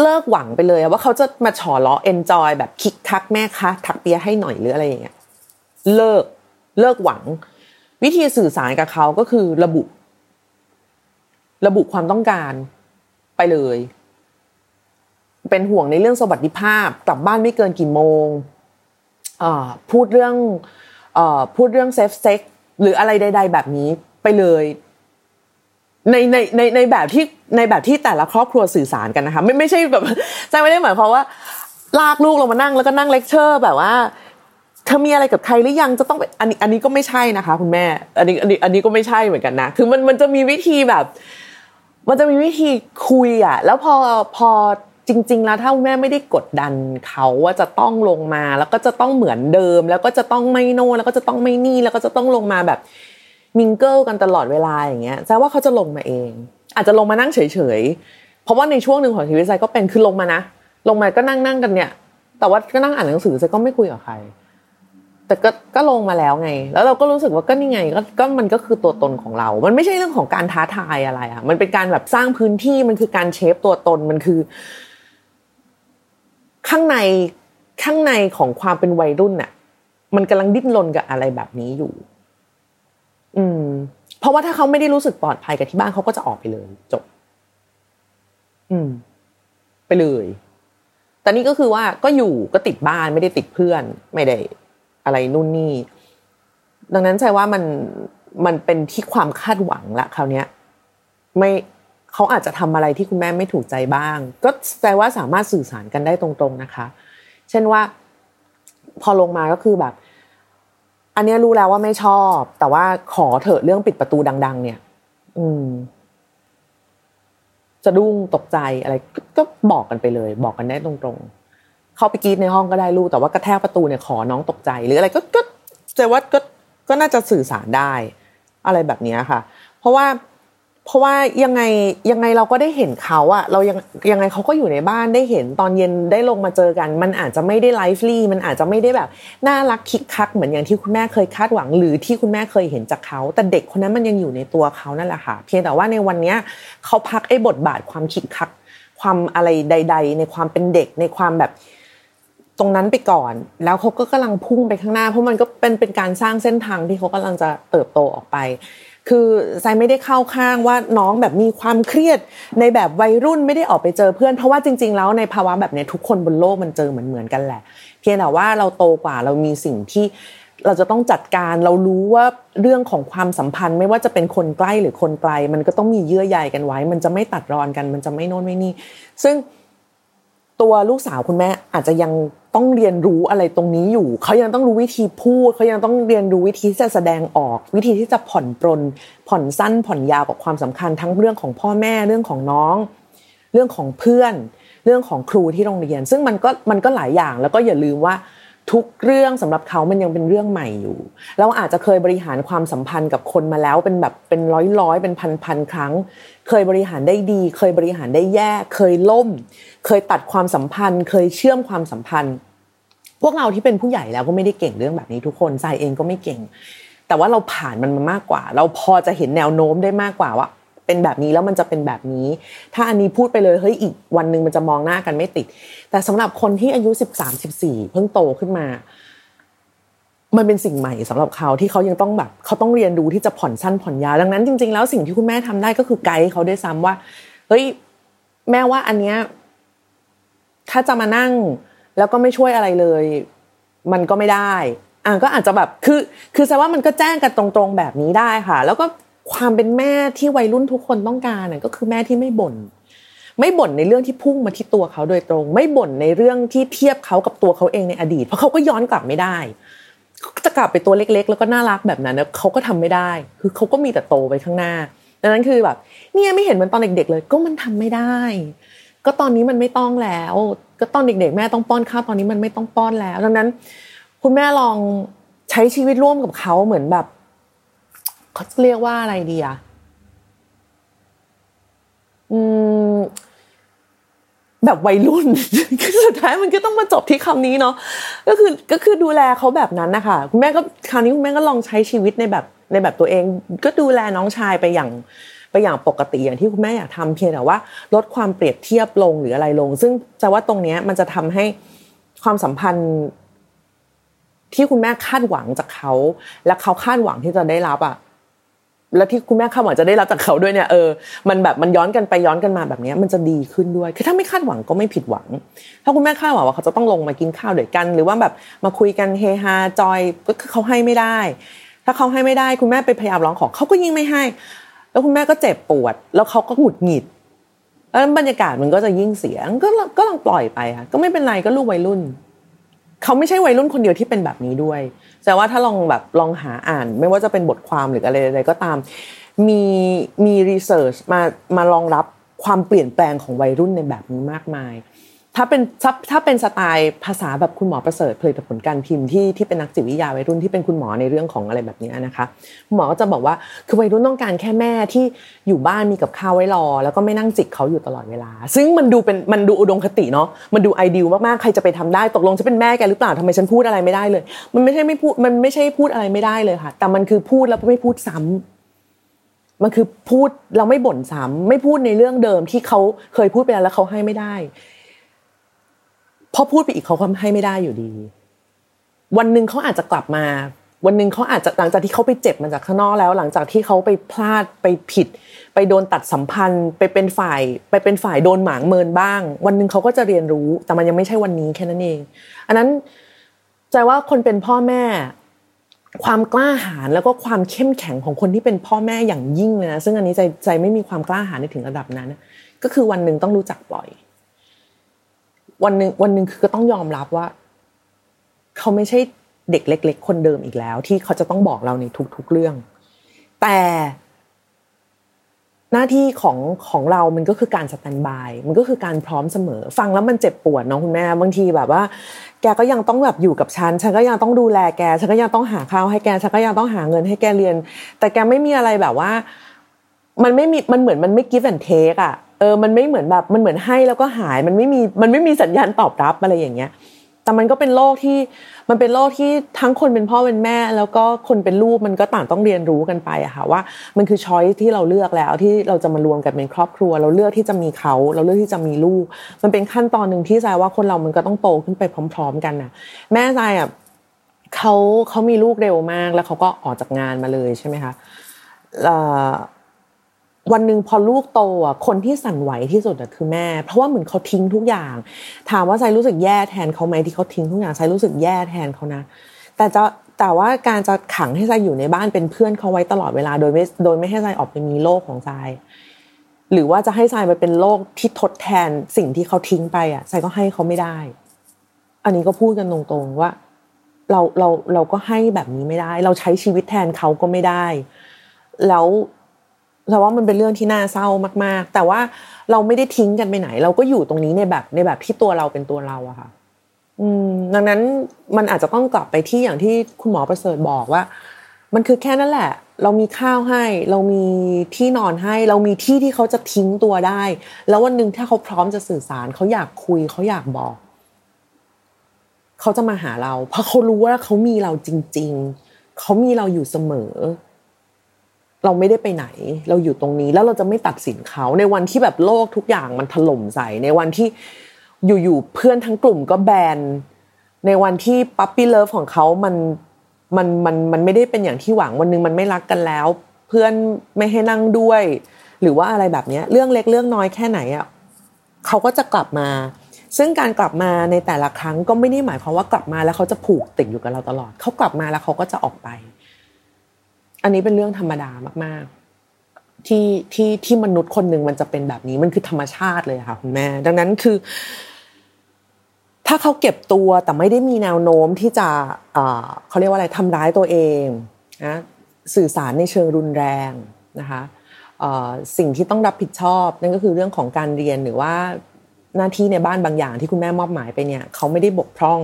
Speaker 1: เลิกหวังไปเลยว่าเขาจะมาฉอล้อเอนจอยแบบคิกคักแม่คะถักเปียให้หน่อยหรืออะไรอย่างเงี้ยเลิกเลิกหวัง วิธีสื่อสารกับเขาก็คือระบุ ระบุความต้องการไปเลย เป็นห่วงในเรื่องสวัสดิภาพกลับบ้านไม่เกินกี่โมงพูดเรื่องอพูดเรื่อง safe sex หรืออะไรใด ๆ แบบนี้ไปเลย ในในในในแบบที่ในแบบที่แต่ละครอบครัวสื่อสารกันนะคะไม่ไม่ใช่แบบจไม่ได้หมายความว่า ลากลูกลงมานั่งแล้วก็นั่งเลคเชอร์ แบบว่าเธอมีอะไรกับใครหรือยังจะต้องอันนี้อันนี้ก็ไม่ใช่นะคะ คุณแม่ อันนี้อันนี้อันนี้ก็ไม่ใช่เหมือนกันนะคือมันมันจะมีวิธีแบบ มันจะมีวิธีคุยอะแล้วพอพอจริง ๆ แล้วถ้าแม่ไม่ได้กดดันเขาว่าจะต้องลงมาแล้วก็จะต้องเหมือนเดิม แล้วก็จะต้องไม่โน่แล้วก็จะต้องไม่นี่แล้วก็จะต้องลงมาแบบ มิงเกิลกันตลอดเวลาอย่างเงี้ยแซว่าเขาจะลงมาเอง อาจจะลงมานั่งเฉยๆ เพราะว่าในช่วงหนึ่งของชีวิตใจก็เป็นคือลงมานะ ลงมาก็นั่งนั่งกันเนี่ย แต่ว่าก็นั่งอ่านหนังสือใจก็ไม่คุยกับใคร แต่ก็ก็ลงมาแล้วไง แล้วเราก็รู้สึกว่าก็นี่ไงก็ก็มันก็คือตัวตนของเรา มันไม่ใช่เรื่องของการท้าทายอะไรอะมันเป็นการแบบสร้างพื้นที่มันคือการเชฟตัวตนมันคือ ข้างในข้างในของความเป็นวัยรุ่นน่ะ มันกำลังดิ้นรนกับอะไรแบบนี้อยู่ อืม เพราะว่าถ้าเขาไม่ได้รู้สึกปลอดภัยกับที่บ้านเขาก็จะออกไปเลย จบ อืม ไปเลย แต่นี่ก็คือว่าก็อยู่ก็ติดบ้านไม่ได้ติดเพื่อน ไม่ได้อะไรนู่นนี่ ดังนั้นใช่ว่ามันมันเป็นที่ความคาดหวังละคราวนี้ยไม่เขาอาจจะทำอะไรที่คุณแม่ไม่ถูกใจบ้าง ก็แปลว่าสามารถสื่อสารกันได้ตรง ๆนะคะ เช่นว่า พอลงมาก็คือแบบ อันนี้รู้แล้วว่าไม่ชอบ แต่ว่าขอเถอะเรื่องปิดประตูดัง ๆ เนี่ย อืมจะดุ้งตกใจอะไร ก็บอกกันไปเลย บอกกันได้ตรงๆเข้าไปกีดในห้องก็ได้ลูกแต่ว่ากระแทกประตูเนี่ยขอน้องตกใจ หรืออะไรก็ก็แต่ว่าก็ก็น่าจะสื่อสารได้ อะไรแบบนี้ค่ะ เพราะว่า เพราะว่ายังไงยังไงเราก็ได้เห็นเขาอะเรายังยังไงเขาก็อยู่ในบ้านได้เห็นตอนเย็นได้ลงมาเจอกัน มันอาจจะไม่ได้ไลฟ์ลี่มันอาจจะไม่ได้แบบน่ารักคิกคักเหมือนอย่างที่คุณแม่เคยคาดหวัง หรือที่คุณแม่เคยเห็นจากเขาแต่เด็กคนนั้นมันยังอยู่ในตัวเขานั่นแหละค่ะ เพียงแต่ว่าในวันเนี้ยเขาพักไอ้บทบาทความคิกคัก ความอะไรใด ๆ ในความเป็นเด็กในความแบบตรงนั้นไปก่อน แล้วเขาก็กำลังพุ่งไปข้างหน้า เพราะมันก็เป็นเป็นการสร้างเส้นทางที่เขากำลังจะเติบโตออกไป คือไซไม่ได้เข้าข้างว่าน้องแบบมีความเครียดในแบบวัยรุ่นไม่ได้ออกไปเจอเพื่อน เพราะว่าจริง ๆ แล้วในภาวะแบบนี้ทุกคนบนโลกมันเจอเหมือนเหมือนกันแหละ เพียงแต่ว่าเราโตกว่าเรามีสิ่งที่เราจะต้องจัดการเรารู้ว่าเรื่องของความสัมพันธ์ไม่ว่าจะเป็นคนใกล้หรือคนไกล มันก็ต้องมีเยื่อใยกันไว้ มันจะไม่ตัดรอนกัน มันจะไม่โน่นไม่นี่ ซึ่ง ตัวลูกสาวคุณแม่อาจจะยังต้องเรียนรู้อะไรตรงนี้อยู่ เขายังต้องรู้วิธีพูด เขายังต้องเรียนรู้วิธีที่จะแสดงออก วิธีที่จะผ่อนปรน ผ่อนสั้นผ่อนยาวกับความสำคัญทั้งเรื่องของพ่อแม่เรื่องของน้อง เรื่องของเพื่อน เรื่องของครูที่โรงเรียน ซึ่งมันก็มันก็หลายอย่างแล้วก็อย่าลืมว่า ทุกเรื่องสำหรับเขามันยังเป็นเรื่องใหม่อยู่ เราอาจจะเคยบริหารความสัมพันธ์กับคนมาแล้วเป็นแบบเป็นร้อยร้อยเป็นพันพันครั้ง เคยบริหารได้ดี เคยบริหารได้แย่ เคยล่ม เคยตัดความสัมพันธ์ เคยเชื่อมความสัมพันธ์ พวกเราที่เป็นผู้ใหญ่แล้วก็ไม่ได้เก่งเรื่องแบบนี้ทุกคนใจเองก็ไม่เก่ง แต่ว่าเราผ่านมันมามากกว่า เราพอจะเห็นแนวโน้มได้มากกว่าว่า เป็นแบบนี้แล้วมันจะเป็นแบบนี้ ถ้าอันนี้พูดไปเลยเฮ้ยอีกวันหนึ่งมันจะมองหน้ากันไม่ติด แต่สำหรับคนที่อายุสิบสามสิบสี่เพิ่งโตขึ้นมา มันเป็นสิ่งใหม่สำหรับเขาที่เขายังต้องแบบเขาต้องเรียนรู้ที่จะผ่อนสั้นผ่อนยาวดังนั้นจริง ๆ แล้วสิ่งที่คุณแม่ทำได้ก็คือไกด์เขาได้ซ้ำว่าเฮ้ยแม่ว่าอันเนี้ยถ้าจะมานั่งแล้วก็ไม่ช่วยอะไรเลย มันก็ไม่ได้อ่าก็อาจจะแบบคือ คือแสดงว่ามันก็แจ้งกันตรงๆแบบนี้ได้ค่ะ แล้วก็ ความเป็นแม่ที่วัยรุ่นทุกคนต้องการน่ก็คือแม่ที่ไม่บ่นไม่บ่นในเรื่องที่พุ่งมาที่ตัวเขาโดยตรง ไม่บ่นในเรื่องที่เทียบเขากับตัวเขาเองในอดีต เพราะเขาก็ย้อนกลับไม่ได้จะกลับไปตัวเล็ก ๆ แล้วก็น่ารักแบบนั้นนะเขาก็ทำไม่ได้ คือเขาก็มีแต่โตไปข้างหน้าดังนั้นคือแบบ เนี่ยไม่เห็นมือนตอนเด็ก ๆ เลย ก็มันทำไม่ได้ ก็ตอนนี้มันไม่ต้องแล้ว ก็ตอนเด็ก ๆ แม่ต้องป้อนข้าวตอนนี้มันไม่ต้องป้อนแล้ว ดังนั้น คุณแม่ลองใช้ชีวิตร่วมกับเขาเหมือนแบบ เขาจะเรียกว่าอะไรดีอะอืมแบบวัยรุ่นคือสุดท้ายมันก็ต้องมาจบที่คำนี้เนาะก็คือก็คือดูแลเขาแบบนั้นนะคะคุณแม่ก็คราวนี้คุณแม่ก็ลองใช้ชีวิตในแบบในแบบตัวเอง ก็ดูแลน้องชายไปอย่างไปอย่างปกติอย่างที่คุณแม่อยากทำเพียงแต่ว่า ลดความเปรียบเทียบลงหรืออะไรลง ซึ่งจะว่าตรงเนี้ยมันจะทำให้ความสัมพันธ์ ที่คุณแม่คาดหวังจากเขา และเขาคาดหวังที่จะได้รับอะ แล้วที่คุณแม่คาดหวังจะได้รับจากเขาด้วยเนี่ยเออมันแบบมันย้อนกันไปย้อนกันมาแบบนี้มันจะดีขึ้นด้วยคือถ้าไม่คาดหวังก็ไม่ผิดหวัง ถ้าคุณแม่คาดหวังว่าเขาจะต้องลงมากินข้าวด้วยกัน หรือว่าแบบมาคุยกันเฮฮาจอยก็คือเขาให้ไม่ได้ ถ้าเขาให้ไม่ได้ คุณแม่ไปพยายามร้องขอเขาก็ยิ่งไม่ให้ แล้วคุณแม่ก็เจ็บปวด แล้วเขาก็หงุดหงิดแล้วบรรยากาศมันก็จะยิ่งเสียก็ก็ลองปล่อยไปค่ะก็ไม่เป็นไรก็ลูกวัยรุ่น เขาไม่ใช่วัยรุ่นคนเดียวที่เป็นแบบนี้ด้วยแต่ว่าถ้าลองแบบลองหาอ่าน ไม่ว่าจะเป็นบทความหรืออะไรใดก็ตาม มีมีรีเสิร์ชมามารองรับความเปลี่ยนแปลงของวัยรุ่นในแบบนี้มากมาย ถ้าเป็นถ้าถ้าเป็นสไตล์ภาษาแบบคุณหมอประเสริฐผลิตผลการพิมพ์ที่ที่เป็นนักจิตวิทยาวัยรุ่นที่เป็นคุณหมอในเรื่องของอะไรแบบนี้นะคะ หมอจะบอกว่าคือวัยรุ่นต้องการแค่แม่ที่อยู่บ้านมีกับข้าวไว้รอ แล้วก็ไม่นั่งจิกเขาอยู่ตลอดเวลา ซึ่งมันดูเป็นมันดูอุดมคติเนาะมันดูไอเดียมากๆใครจะไปทำได้ตกลงจะเป็นแม่แกหรือเปล่าทำไมฉันพูดอะไรไม่ได้เลย มันไม่ใช่ไม่พูดมันไม่ใช่พูดอะไรไม่ได้เลยค่ะ แต่มันคือพูดแล้วไม่พูดซ้ำมันคือพูดเราไม่บ่นซ้ำไม่พูดในเรื่องเดิมที่เขาเคยพูดไปแล้วแล้วเขาให้ไม่ได้ พอพูดไปอีกเขาทำให้ไม่ได้อยู่ดี วันหนึ่งเขาอาจจะกลับมา วันหนึ่งเขาอาจจะหลังจากที่เขาไปเจ็บมาจากข้างนอกแล้ว หลังจากที่เขาไปพลาดไปผิด ไปโดนตัดสัมพันธ์ ไปเป็นฝ่าย ไปเป็นฝ่ายโดนหมางเมินบ้าง วันหนึ่งเขาก็จะเรียนรู้ แต่มันยังไม่ใช่วันนี้แค่นั้นเอง อันนั้นใจว่าคนเป็นพ่อแม่ความกล้าหาญแล้วก็ความเข้มแข็งของคนที่เป็นพ่อแม่อย่างยิ่งเลยนะซึ่งอันนี้ใจใจไม่มีความกล้าหาญในถึงระดับนั้น ก็คือวันหนึ่งต้องรู้จักปล่อย วันหนึ่งวันหนึ่งคือก็ต้องยอมรับว่า เขาไม่ใช่เด็กเล็ก ๆ คนเดิมอีกแล้ว ที่เขาจะต้องบอกเราในทุก ๆ เรื่อง แต่หน้าที่ของของเรา มันก็คือการสแตนบาย มันก็คือการพร้อมเสมอ ฟังแล้วมันเจ็บปวดเน้องคุณแม่ บางทีแบบว่า แกก็ยังต้องแบบอยู่กับฉัน ฉันก็ยังต้องดูแลแก ฉันก็ยังต้องหาข้าวให้แก ฉันก็ยังต้องหาเงินให้แกเรียน แต่แกไม่มีอะไรแบบว่า มันไม่มี มันเหมือนมันไม่ give and take อะ เออมันไม่เหมือนแบบมันเหมือนให้แล้วก็หายมันไม่มีมันไม่มีสัญญาณตอบรับอะไรอย่างเงี้ย แต่มันก็เป็นโลกที่มันเป็นโลกที่ทั้งคนเป็นพ่อเป็นแม่ แล้วก็คนเป็นลูกมันก็ต่างต้องเรียนรู้กันไปอะค่ะว่า มันคือช้อยที่เราเลือกแล้วที่เราจะมารวมกันเป็นครอบครัว เราเลือกที่จะมีเขา เราเลือกที่จะมีลูก มันเป็นขั้นตอนหนึ่งที่ใจว่าคนเรามันก็ต้องโตขึ้นไปพร้อม ๆ กันน่ะแม่ใจอะเขาเขามีลูกเร็วมากแล้วเขาก็ออกจากงานมาเลยใช่ไหมคะ วันหนึ่งพอลูกโตอะคนที่สั่นไหวที่สุดคือแม่ เพราะว่าเหมือนเขาทิ้งทุกอย่าง ถามว่าใจรู้สึกแย่แทนเขาไหมที่เขาทิ้งทุกอย่างใจรู้สึกแย่แทนเขานะ แต่จะแต่ว่าการจะขังให้ใจอยู่ในบ้านเป็นเพื่อนเขาไว้ตลอดเวลาโดยไม่โดยไม่ให้ใจออกไปมีโลกของใจหรือว่าจะให้ใจไปเป็นโลกที่ทดแทนสิ่งที่เขาทิ้งไปอะใจก็ให้เขาไม่ได้ อันนี้ก็พูดกันตรงๆว่า เราเราเราก็ให้แบบนี้ไม่ได้ เราใช้ชีวิตแทนเขาก็ไม่ได้ แล้ว เราว่ามันเป็นเรื่องที่น่าเศร้ามาก ๆ แต่ว่าเราไม่ได้ทิ้งกันไปไหน เราก็อยู่ตรงนี้ในแบบในแบบที่ตัวเราเป็นตัวเราอะค่ะอืมดังนั้นมันอาจจะต้องกลับไปที่อย่างที่คุณหมอประเสริฐบอกว่า มันคือแค่นั้นแหละ เรามีข้าวให้ เรามีที่นอนให้ เรามีที่ที่เขาจะทิ้งตัวได้ แล้ววันหนึ่งถ้าเขาพร้อมจะสื่อสารเขาอยากคุยเขาอยากบอกเขาจะมาหาเรา เพราะเขารู้ว่าเขามีเราจริง ๆเขามีเราอยู่เสมอ เราไม่ได้ไปไหน เราอยู่ตรงนี้แล้วเราจะไม่ตัดสินเขาในวันที่แบบโลกทุกอย่างมันถล่มใส่ในวันที่อยู่ๆเพื่อนทั้งกลุ่มก็แบน ในวันที่ปั๊ปปี้เลิฟของเขามันมันมันมันไม่ได้เป็นอย่างที่หวังวันนึงมันไม่รักกันแล้ว เพื่อนไม่ให้นั่งด้วย หรือว่าอะไรแบบนี้เรื่องเล็กเรื่องน้อยแค่ไหนอะเขาก็จะกลับมา ซึ่งการกลับมาในแต่ละครั้งก็ไม่ได้หมายความว่ากลับมาแล้วเขาจะผูกติดอยู่กับเราตลอด เขากลับมาแล้วเขาก็จะออกไป อันนี้เป็นเรื่องธรรมดามาก ๆ ที่ที่ที่มนุษย์คนหนึ่งมันจะเป็นแบบนี้มันคือธรรมชาติเลยค่ะคุณแม่ ดังนั้นคือ ถ้าเขาเก็บตัวแต่ไม่ได้มีแนวโน้มที่จะเขาเรียกว่าอะไรทำร้ายตัวเองนะสื่อสารในเชิงรุนแรงนะคะสิ่งที่ต้องรับผิดชอบนั่นก็คือเรื่องของการเรียนหรือว่าหน้าที่ในบ้านบางอย่างที่คุณแม่มอบหมายไปเนี่ยเขาไม่ได้บกพร่อง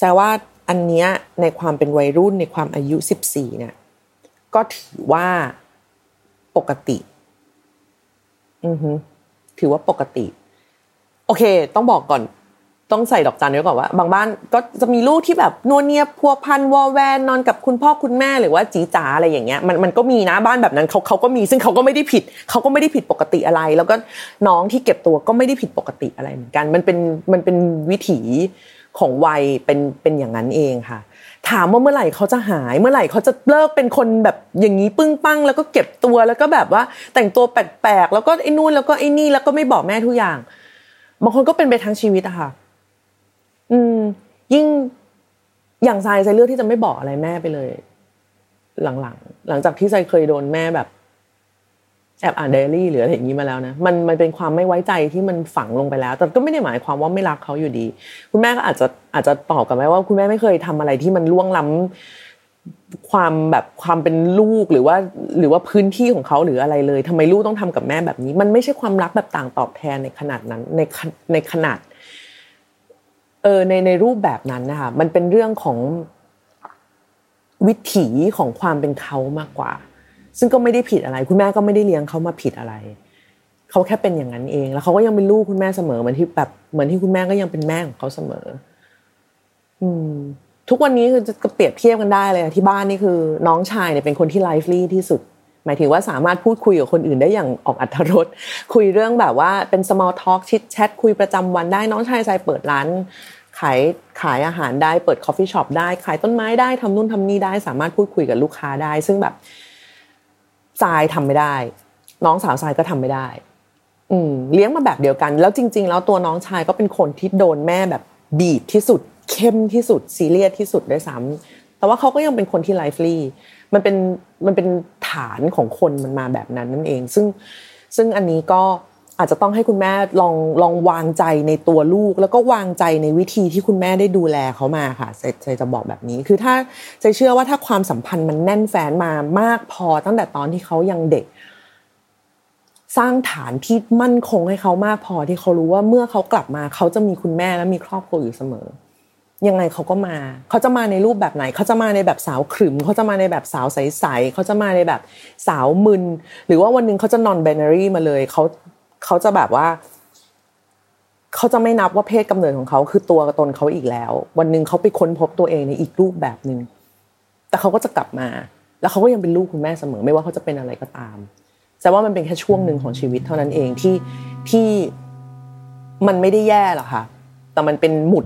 Speaker 1: แต่ว่าอันเนี้ยในความเป็นวัยรุ่นในความอายุ 14เนี่ย ก็ถือว่าปกติ อือฮึถือว่าปกติ โอเค ต้องบอกก่อน ต้องใส่ดอกจันไว้ก่อนว่า บางบ้านก็จะมีลูกที่แบบนวเนียพัวพันวอแวนนอนกับคุณพ่อคุณแม่หรือว่าจีจ๋าอะไรอย่างเงี้ย มันมันก็มีนะบ้านแบบนั้นเขาเขาก็มี ซึ่งเขาก็ไม่ได้ผิดเขาก็ไม่ได้ผิดปกติอะไร แล้วก็น้องที่เก็บตัวก็ไม่ได้ผิดปกติอะไรเหมือนกัน มันเป็นมันเป็นวิถีของวัยเป็นเป็นอย่างนั้นเองค่ะ ถามว่าเมื่อไหร่เขาจะหาย เมื่อไหร่เขาจะเลิกเป็นคนแบบอย่างนี้ปึ้งปั้งแล้วก็เก็บตัวแล้วก็แบบว่าแต่งตัวแปลกๆแล้วก็ไอ้นู่นแล้วก็ไอ้นี่แล้วก็ไม่บอกแม่ทุกอย่าง บางคนก็เป็นไปทั้งชีวิตอะค่ะ อืม ยิ่งอย่างทรายใจเลือกที่จะไม่บอกอะไรแม่ไปเลย หลังๆหลังจากที่ใจเคยโดนแม่แบบ แอบอ่านเดลี่หรืออะไรอย่างนี้มาแล้วนะมันมันเป็นความไม่ไว้ใจที่มันฝังลงไปแล้ว แต่ก็ไม่ได้หมายความว่าไม่รักเขาอยู่ดี คุณแม่ก็อาจจะอาจจะตอบกับแม่ว่า คุณแม่ไม่เคยทำอะไรที่มันล่วงล้ำความแบบความเป็นลูกหรือว่าหรือว่าพื้นที่ของเขาหรืออะไรเลยทำไมลูกต้องทำกับแม่แบบนี้ มันไม่ใช่ความรักแบบต่างตอบแทนในขนาดนั้นในในขนาดเออในในรูปแบบนั้นนะคะมันเป็นเรื่องของวิถีของความเป็นเขามากกว่า ซึ่งก็ไม่ได้ผิดอะไร คุณแม่ก็ไม่ได้เลี้ยงเขามาผิดอะไรเขาแค่เป็นอย่างนั้นเอง แล้วเขาก็ยังเป็นลูกคุณแม่เสมอเหมือนที่แบบเหมือนที่คุณแม่ก็ยังเป็นแม่ของเขาเสมอ อืม ทุกวันนี้คือจะเปรียบเทียบกันได้เลยที่บ้านนี่คือ น้องชายเนี่ยเป็นคนที่ lively ที่สุด หมายถึงว่าสามารถพูดคุยกับคนอื่นได้อย่างออกอรรถรสคุยเรื่องแบบว่าเป็น small talk chit chat คุยประจำวันได้น้องชายจะเปิดร้านขายขายอาหารได้เปิด coffee shop ได้ขายต้นไม้ได้ทำนู่นทำนี่ได้ สามารถพูดคุยกับลูกค้าได้ ซึ่งแบบ ทรายทำไม่ได้ น้องสาวทรายก็ทำไม่ได้ อืมเลี้ยงมาแบบเดียวกัน แล้วจริง ๆ แล้วตัวน้องชายก็เป็นคนที่โดนแม่แบบบีบที่สุด เข้มที่สุดซีเรียสที่สุดด้วยซ้ำแต่ว่าเขาก็ยังเป็นคนที่ไลฟ์ลี่มันเป็นมันเป็นฐานของคนมันมาแบบนั้นนั่นเอง ซึ่งซึ่งอันนี้ก็ อาจจะต้องให้คุณแม่ลองลองวางใจในตัวลูก แล้วก็วางใจในวิธีที่คุณแม่ได้ดูแลเขามาค่ะใจจะบอกแบบนี้ คือถ้าใจเชื่อว่าถ้าความสัมพันธ์มันแน่นแฟนมามากพอตั้งแต่ตอนที่เขายังเด็ก สร้างฐานที่มั่นคงให้เขามากพอที่เขารู้ว่าเมื่อเขากลับมาเขาจะมีคุณแม่และมีครอบครัวอยู่เสมอยังไงเขาก็มา เขาจะมาในรูปแบบไหน เขาจะมาในแบบสาวขรึม เขาจะมาในแบบสาวใสๆ เขาจะมาในแบบสาวมึน หรือว่าวันนึงเขาจะนอนแบนเนารีมาเลย เขา เขาจะแบบว่า เขาจะไม่นับว่าเพศกำเนิดของเขาคือตัวตนเขาอีกแล้ว วันหนึ่งเขาไปค้นพบตัวเองในอีกรูปแบบหนึ่งแต่เขาก็จะกลับมา แล้วเขาก็ยังเป็นลูกคุณแม่เสมอ ไม่ว่าเขาจะเป็นอะไรก็ตามแต่ว่ามันเป็นแค่ช่วงหนึ่งของชีวิตเท่านั้นเองที่ที่มันไม่ได้แย่หรอกค่ะ แต่มันเป็นหมุด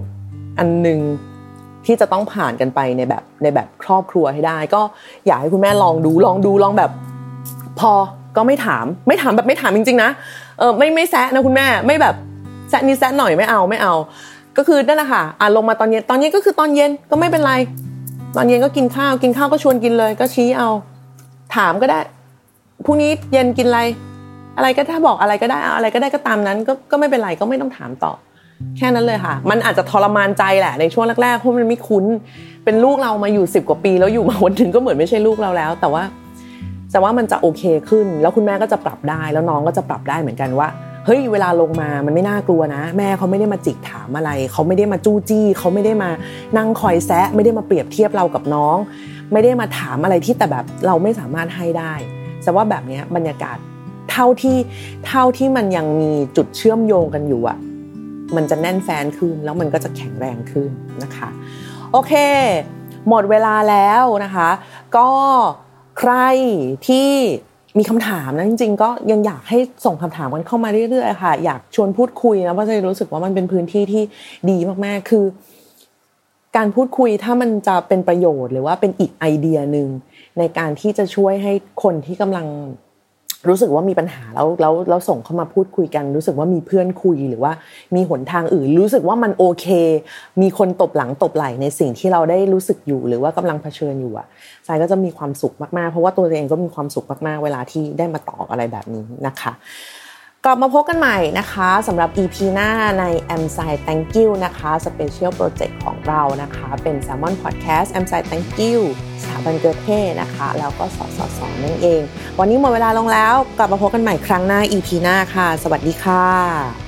Speaker 1: อันหนึ่งที่จะต้องผ่านกันไปในแบบในแบบครอบครัวให้ได้ ก็อยากให้คุณแม่ลองดูลองดูลองแบบ พอก็ไม่ถาม ไม่ถามแบบไม่ถามจริงๆนะ เออไม่ไม่แซะนะคุณแม่ไม่แบบแซะนี่แซะหน่อยไม่เอาไม่เอา ก็คือนั่นแหละค่ะอะลงมาตอนเย็นตอนเย็นก็คือตอนเย็นก็ไม่เป็นไร ตอนเย็นก็กินข้าวกินข้าวก็ชวนกินเลย ก็ชี้เอา ถามก็ได้พรุ่งนี้เย็นกินอะไร อะไรก็ถ้าบอกอะไรก็ได้อะไรก็ได้ก็ตามนั้น ก็ก็ไม่เป็นไรก็ไม่ต้องถามต่อ แค่นั้นเลยค่ะ มันอาจจะทรมานใจแหละในช่วงแรกๆเพราะมันไม่คุ้น เป็นลูกเรามาอยู่สิบกว่าปี แล้วอยู่มาวันถึงก็เหมือนไม่ใช่ลูกเราแล้ว แต่ว่า แต่ว่ามันจะโอเคขึ้น แล้วคุณแม่ก็จะปรับได้ แล้วน้องก็จะปรับได้เหมือนกันว่าเฮ้ยเวลาลงมามันไม่น่ากลัวนะ แม่เขาไม่ได้มาจิกถามอะไร เขาไม่ได้มาจู้จี้เขาไม่ได้มานั่งคอยแซะ ไม่ได้มาเปรียบเทียบเรากับน้อง ไม่ได้มาถามอะไรที่แต่แบบเราไม่สามารถให้ได้แต่ว่าแบบนี้บรรยากาศเท่าที่เท่าที่มันยังมีจุดเชื่อมโยงกันอยู่อะมันจะแน่นแฟนขึ้นแล้วมันก็จะแข็งแรงขึ้นนะคะ โอเค หมดเวลาแล้วนะคะ ก็ ใครที่มีคำถามนะจริงๆ ก็ยังอยากให้ส่งคำถามกันเข้ามาเรื่อยๆค่ะ อยากชวนพูดคุยนะเพราะจะรู้สึกว่ามันเป็นพื้นที่ที่ดีมากๆ คือ การพูดคุยถ้ามันจะเป็นประโยชน์ หรือว่าเป็นอีกไอเดียหนึ่งในการที่จะช่วยให้คนที่กำลัง รู้สึกว่ามีปัญหาแล้วแล้วแล้วส่งเข้ามาพูดคุยกัน รู้สึกว่ามีเพื่อนคุยหรือว่ามีหนทางอื่น รู้สึกว่ามันโอเค มีคนตบหลังตบไหล่ในสิ่งที่เราได้รู้สึกอยู่หรือว่ากำลังเผชิญอยู่อะสายก็จะมีความสุขมากๆ เพราะว่าตัวเองก็มีความสุขมากๆ เวลาที่ได้มาตอบอะไรแบบนี้นะคะ กลับมาพบกันใหม่นะคะสำหรับ EP หน้าใน a m s i Thank You นะคะ Special Project ของเรานะคะ เป็น Salmon Podcast a m s i Thank You สถาบันเกิดเท่นะคะ แล้วก็สอสอสอนั่นเอง วันนี้หมดเวลาลงแล้ว กลับมาพบกันใหม่ครั้งหน้า EP หน้าค่ะ สวัสดีค่ะ